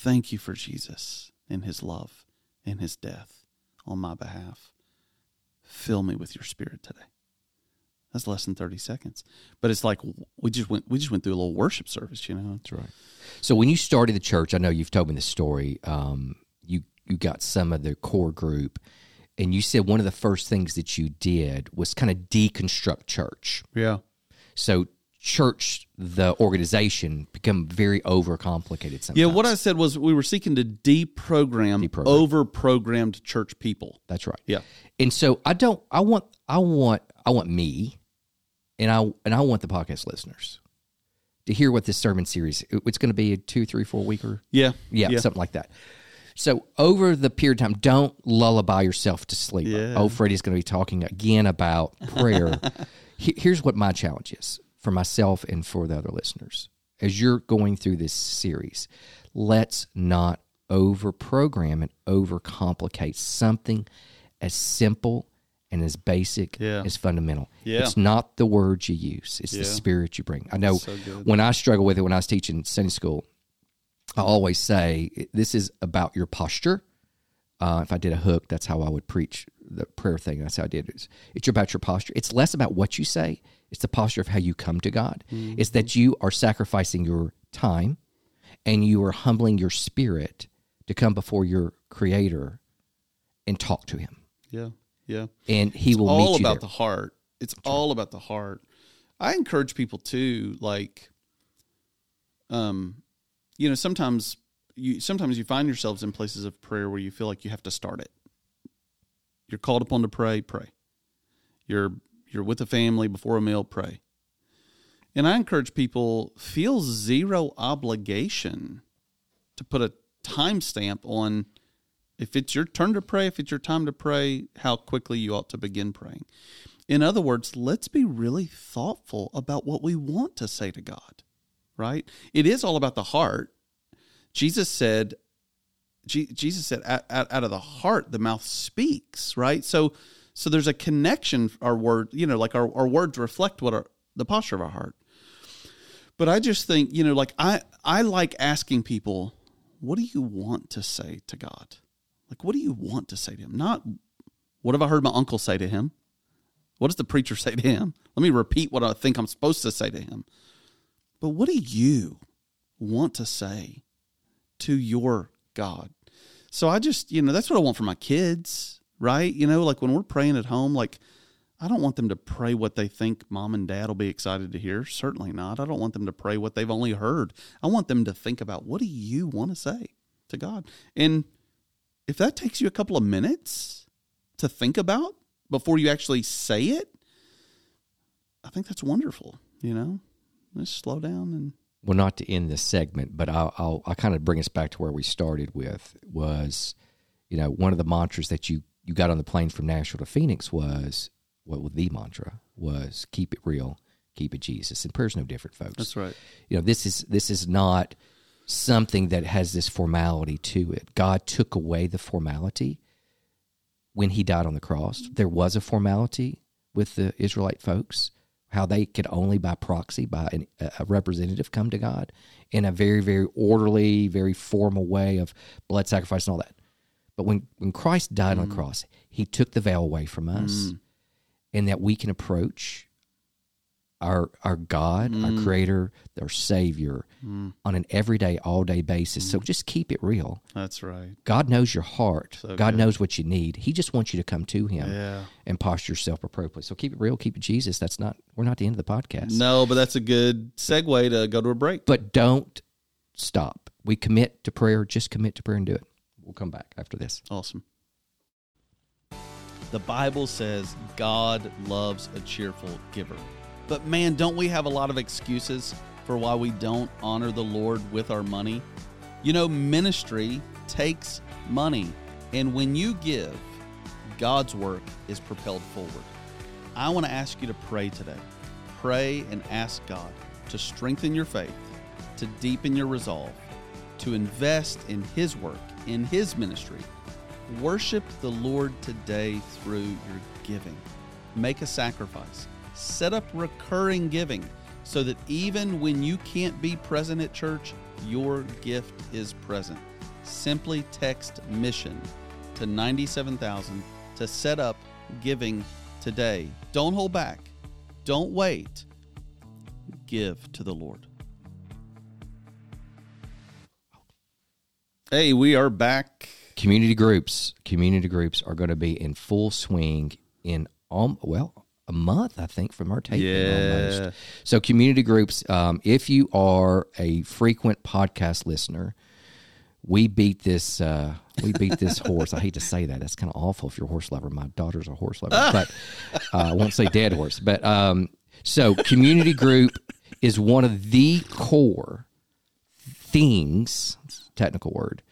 Thank you for Jesus and his love and his death on my behalf. Fill me with your spirit today. That's less than 30 seconds. But it's like we just went we just went through a little worship service, you know. That's right. So when you started the church, I know you've told me this story. Um, you you got some of the core group, and you said one of the first things that you did was kind of deconstruct church. Yeah. So church, the organization, become very overcomplicated. Sometimes. Yeah, what I said was we were seeking to deprogram, Deprogram. over-programmed church people. That's right. Yeah. And so I don't. I want. I want. I want me, and I and I want the podcast listeners to hear what this sermon series. it- It's going to be a two, three, four weeker. Yeah. Yeah, something like that. So over the period of time, don't lullaby yourself to sleep. Yeah. Oh, Freddie's going to be talking again about prayer. [laughs] Here's what my challenge is for myself and for the other listeners. As you're going through this series, let's not over program and over complicate something as simple and as basic Yeah. as fundamental. Yeah. It's not the words you use; it's Yeah. the spirit you bring. I know So when I struggle with it when I was teaching Sunday school, I always say this is about your posture. Uh, if I did a hook, that's how I would preach the prayer thing. That's how I did it. It's, it's about your posture. It's less about what you say. It's the posture of how you come to God. It's that you are sacrificing your time and you are humbling your spirit to come before your Creator and talk to Him, Yeah. Yeah. and He will all meet you about there. the heart. It's all about the heart. I encourage people too, like, um, you know, sometimes you sometimes you find yourselves in places of prayer where you feel like you have to start it. You're called upon to pray, pray. You're you're with a family before a meal, pray. And I encourage people feel zero obligation to put a timestamp on if it's your turn to pray, if it's your time to pray, how quickly you ought to begin praying. In other words, let's be really thoughtful about what we want to say to God, right? It is all about the heart. Jesus said, Jesus said, out, of the heart, the mouth speaks, right? So, so there's a connection. Our word, you know, like our, our words reflect what our, the posture of our heart. But I just think, you know, like I, I like asking people, what do you want to say to God? Like, what do you want to say to him? Not what have I heard my uncle say to him? What does the preacher [laughs] say to him? Let me repeat what I think I'm supposed to say to him. But what do you want to say to your God? So I just, you know, that's what I want for my kids, right? You know, like when we're praying at home, like I don't want them to pray what they think mom and dad will be excited to hear. Certainly not. I don't want them to pray what they've only heard. I want them to think about what do you want to say to God? And if that takes you a couple of minutes to think about before you actually say it, I think that's wonderful. You know, just slow down and well, not to end this segment, but I'll, I'll, I'll kind of bring us back to where we started with was, you know, one of the mantras that you, you got on the plane from Nashville to Phoenix was, what well, the mantra was keep it real, keep it Jesus. And prayer's no different, folks. that's right. You know, this is, this is not something that has this formality to it. God took away the formality when he died on the cross. There was a formality with the Israelite folks, how they could only by proxy, by an, a representative, come to God in a very, very orderly, very formal way of blood sacrifice and all that. But when, when Christ died on the mm. cross, he took the veil away from us, mm. and that we can approach our our God, our mm. Creator, our Savior, on an everyday, all day basis. So just keep it real. That's right. God knows your heart. So God good. knows what you need. He just wants you to come to Him Yeah. and posture yourself appropriately. So keep it real, keep it Jesus. That's not we're not the end of the podcast. No, but that's a good segue to go to a break. But don't stop. We commit to prayer. Just commit to prayer and do it. We'll come back after this. Awesome. The Bible says God loves a cheerful giver. But man, don't we have a lot of excuses for why we don't honor the Lord with our money? You know, ministry takes money. And when you give, God's work is propelled forward. I want to ask you to pray today. Pray and ask God to strengthen your faith, to deepen your resolve, to invest in His work, in His ministry. Worship the Lord today through your giving. Make a sacrifice. Set up recurring giving so that even when you can't be present at church, your gift is present. Simply text mission to 97000 to set up giving today. Don't hold back. Don't wait. Give to the Lord. Hey, we are back. Community groups, community groups are going to be in full swing in um, well a month, I think, from our taping. Yeah. Almost. So community groups. Um, if you are a frequent podcast listener, we beat this. Uh, we beat this [laughs] horse. I hate to say that. That's kind of awful if you're a horse lover. My daughter's a horse lover, but [laughs] uh, I won't say dead horse. But um, so community group is one of the core things. Technical word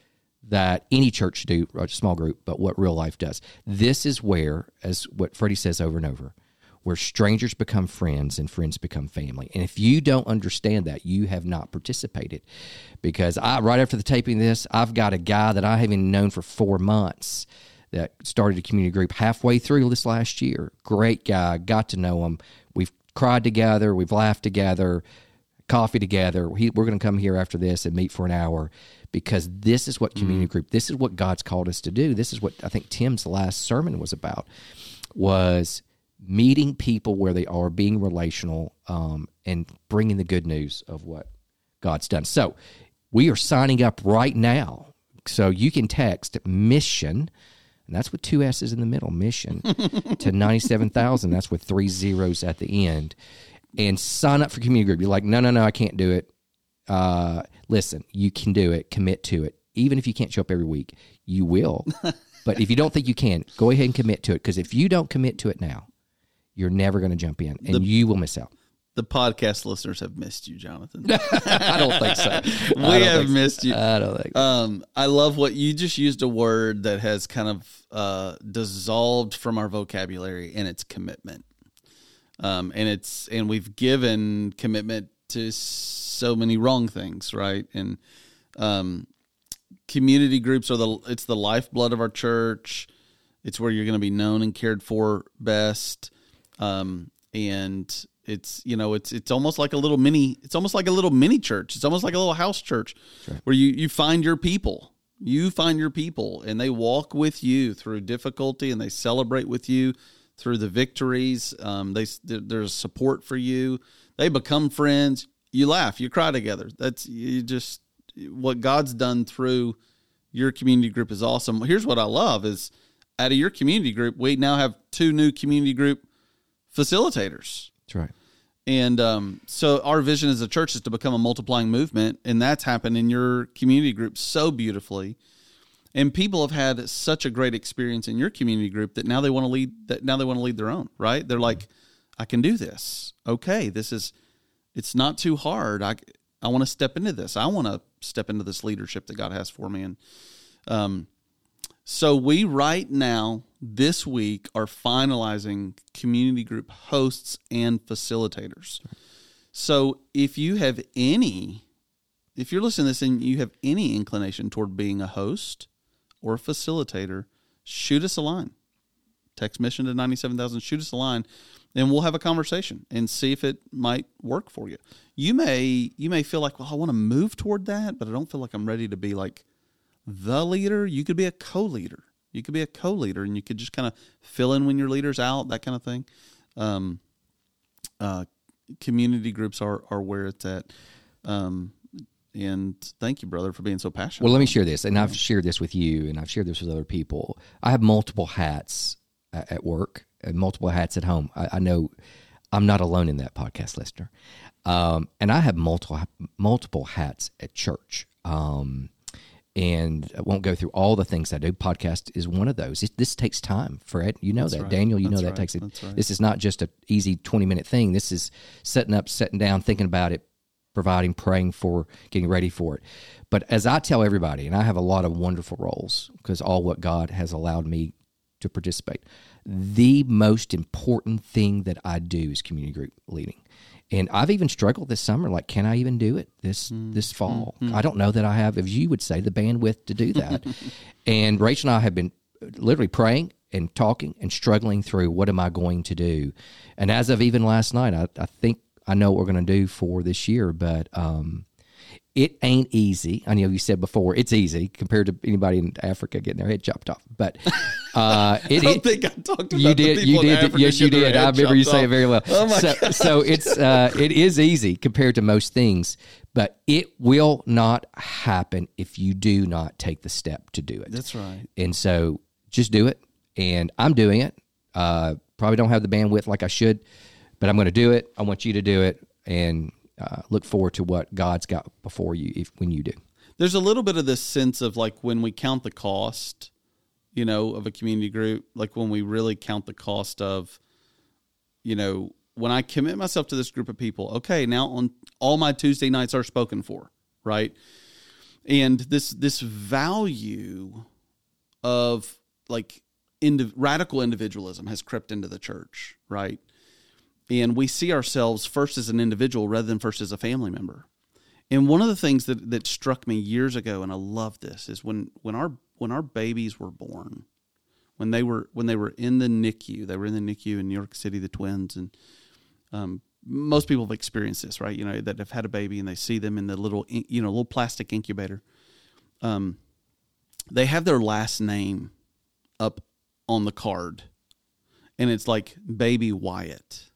that any church should do, a small group, but what real life does. This is where, as what Freddie says over and over, where strangers become friends and friends become family. And if you don't understand that, you have not participated. Because I, right after the taping this, I've got a guy that I haven't known for four months that started a community group halfway through this last year. Great guy, got to know him. We've cried together, we've laughed together, coffee together. He, we're going to come here after this and meet for an hour because this is what community group, this is what God's called us to do. This is what I think Tim's last sermon was about was meeting people where they are, being relational, um, and bringing the good news of what God's done. So we are signing up right now. So you can text mission, and that's with two S's in the middle, mission, [laughs] to 97,000. That's with three zeros at the end. And sign up for community group. You're like, no, no, no, I can't do it. Uh, listen, you can do it. Commit to it. Even if you can't show up every week, you will. [laughs] but if you don't think you can, go ahead and commit to it. Because if you don't commit to it now, you're never going to jump in and The- you will miss out. The podcast listeners have missed you, Jonathan. [laughs] I don't think so. [laughs] we have so. missed you. I don't think so. Um, I love what you just used a word that has kind of uh, dissolved from our vocabulary, and it's commitment. Um, and it's and we've given commitment to so many wrong things, right? And um, community groups are the it's the lifeblood of our church. It's where you're going to be known and cared for best. Um, and it's you know it's it's almost like a little mini it's almost like a little mini church. It's almost like a little house church where you you find your people. You find your people and they walk with you through difficulty and they celebrate with you through the victories. Um, they there's support for you. They become friends. You laugh, you cry together. That's you just what God's done through your community group is awesome. Here's what I love is out of your community group, we now have two new community group facilitators. That's right. And um, so our vision as a church is to become a multiplying movement, and that's happened in your community group so beautifully. And people have had such a great experience in your community group that now they want to lead. That now they want to lead their own. Right? They're like, I can do this. Okay, this is. It's not too hard. I I want to step into this. I want to step into this leadership that God has for me. And um, so we right now this week are finalizing community group hosts and facilitators. So if you have any, if you're listening to this and you have any inclination toward being a host or a facilitator, shoot us a line. Text mission to 97,000, shoot us a line and we'll have a conversation and see if it might work for you. You may you may feel like, well, I want to move toward that, but I don't feel like I'm ready to be like the leader. You could be a co-leader. You could be a co-leader, and you could just kind of fill in when your leader's out, that kind of thing. Um, uh, community groups are are where it's at. Um, and thank you, brother, for being so passionate. Well, let me share this, and I've shared this with you, and I've shared this with other people. I have multiple hats at work and multiple hats at home. I, I know I'm not alone in that podcast listener, um, and I have multiple multiple hats at church. Um, and I won't go through all the things I do. Podcast is one of those. It, this takes time, Fred. You know that, right. Daniel. You That's know that right. takes it. Right. This is not just a easy 20 minute thing. This is setting up, setting down, thinking about it, providing, praying for, getting ready for it. But as I tell everybody, and I have a lot of wonderful roles because all what God has allowed me to participate. The most important thing that I do is community group leading. And I've even struggled this summer. Like, can I even do it this mm-hmm. this fall? Mm-hmm. I don't know that I have, as you would say, the bandwidth to do that. [laughs] and Rachel and I have been uh, literally praying and talking and struggling through what am I going to do. And as of even last night, I, I think I know what we're going to do for this year. But um, it ain't easy. I know you said before it's easy compared to anybody in Africa getting their head chopped off, but uh, [laughs] it, I don't it- think I talked about you did you did yes you did. I remember you chopped say it very well. Oh my so, [laughs] so it's uh, it is easy compared to most things, but it will not happen if you do not take the step to do it. That's right. And so just do it. And I'm doing it. Uh, probably don't have the bandwidth like I should, but I'm going to do it. I want you to do it and uh, look forward to what God's got before you if when you do. There's a little bit of this sense of like when we count the cost, you know, of a community group, like when we really count the cost of, you know, when I commit myself to this group of people, okay, now on all my Tuesday nights are spoken for, right? And this this value of like radical individualism has crept into the church, right? And we see ourselves first as an individual rather than first as a family member. And one of the things that, that struck me years ago, and I love this, is when when our when our babies were born, when they were when they were in the NICU. They were in the NICU in New York City, the twins, and um, most people have experienced this, right? You know, that have had a baby and they see them in the little you know little plastic incubator. Um, they have their last name up on the card, and it's like Baby Wyatt.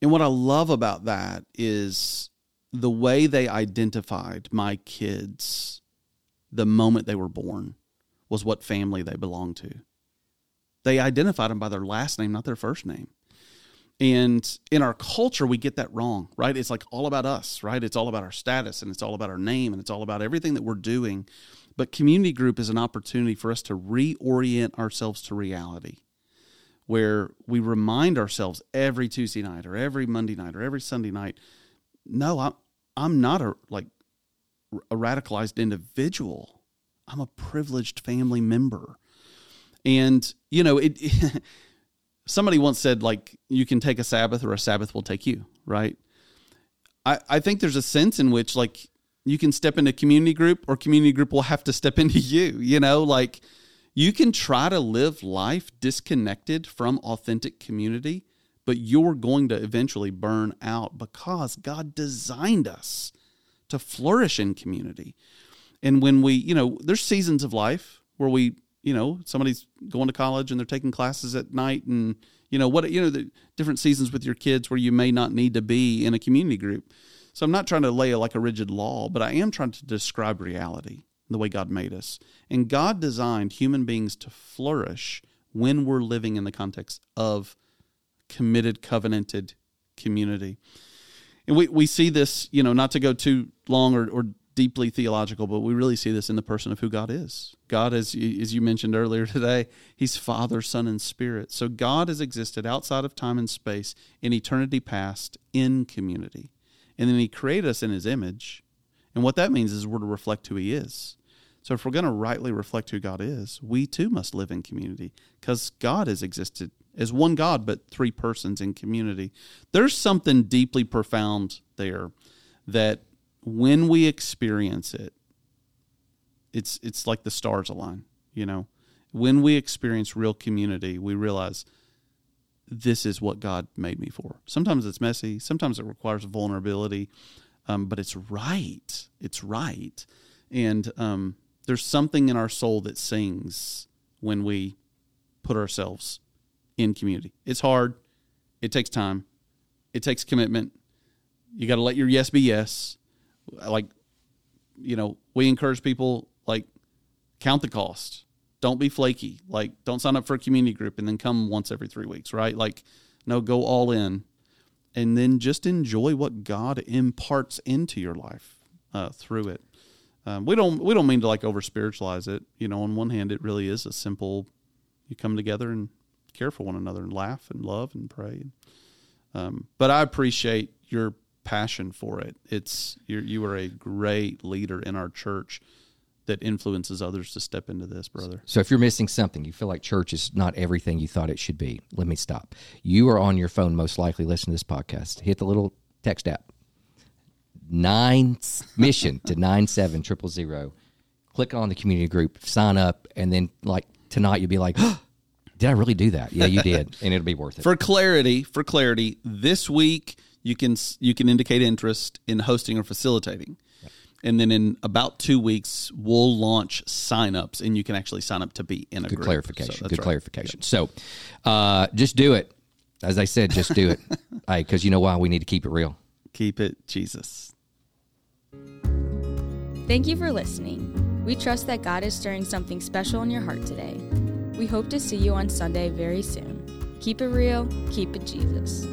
And what I love about that is the way they identified my kids the moment they were born was what family they belonged to. They identified them by their last name, not their first name. And in our culture, we get that wrong, right? It's like all about us, right? It's all about our status and it's all about our name and it's all about everything that we're doing. But community group is an opportunity for us to reorient ourselves to reality where we remind ourselves every Tuesday night or every Monday night or every Sunday night, no, I'm I'm not a like a radicalized individual. I'm a privileged family member. And you know, it, [laughs] somebody once said like you can take a Sabbath or a Sabbath will take you, right? I, I think there's a sense in which like you can step into community group or community group will have to step into [laughs] you, you know, like you can try to live life disconnected from authentic community, but you're going to eventually burn out because God designed us to flourish in community. And when we, you know, there's seasons of life where we, you know, somebody's going to college and they're taking classes at night and, you know, what, you know, the different seasons with your kids where you may not need to be in a community group. So I'm not trying to lay like a rigid law, but I am trying to describe reality the way God made us. And God designed human beings to flourish when we're living in the context of committed, covenanted community. And we, we see this, you know, not to go too long or, or deeply theological, but we really see this in the person of who God is. God, as, as you mentioned earlier [laughs] today, He's Father, Son, and Spirit. So God has existed outside of time and space in eternity past in community. And then He created us in His image. And what that means is we're to reflect who He is. So if we're going to rightly reflect who God is, we too must live in community because God has existed as one God, but three persons in community. There's something deeply profound there that when we experience it, it's it's like the stars align, you know. When we experience real community, we realize this is what God made me for. Sometimes it's messy, sometimes it requires vulnerability, um, but it's right. It's right, and um, there's something in our soul that sings when we put ourselves in community. It's hard. It takes time. It takes commitment. You got to let your yes be yes. Like, you know, we encourage people like count the cost. Don't be flaky. Like, don't sign up for a community group and then come once every three weeks, right? Like, no, go all in, and then just enjoy what God imparts into your life uh, through it. Um, we don't we don't mean to like over spiritualize it. You know, on one hand, it really is a simple. You come together and care for one another and laugh and love and pray. Um, but I appreciate your passion for it. It's you you are a great leader in our church that influences others to step into this, brother. So if you're missing something, you feel like church is not everything you thought it should be. Let me stop. You are on your phone most likely listening to this podcast. Hit the little text app nine mission to nine seven triple zero. Click on the community group, sign up, and then like tonight you'll be like, oh, [gasps] "Did I really do that?" Yeah, you did, and it'll be worth it. For clarity, for clarity, this week you can you can indicate interest in hosting or facilitating. And then in about two weeks, we'll launch signups, and you can actually sign up to be in a good group. clarification. So good right. clarification. So, uh, just do it. As I said, just do it. [laughs] hey, because you know why we need to keep it real. Keep it Jesus. Thank you for listening. We trust that God is stirring something special in your heart today. We hope to see you on Sunday very soon. Keep it real, keep it Jesus.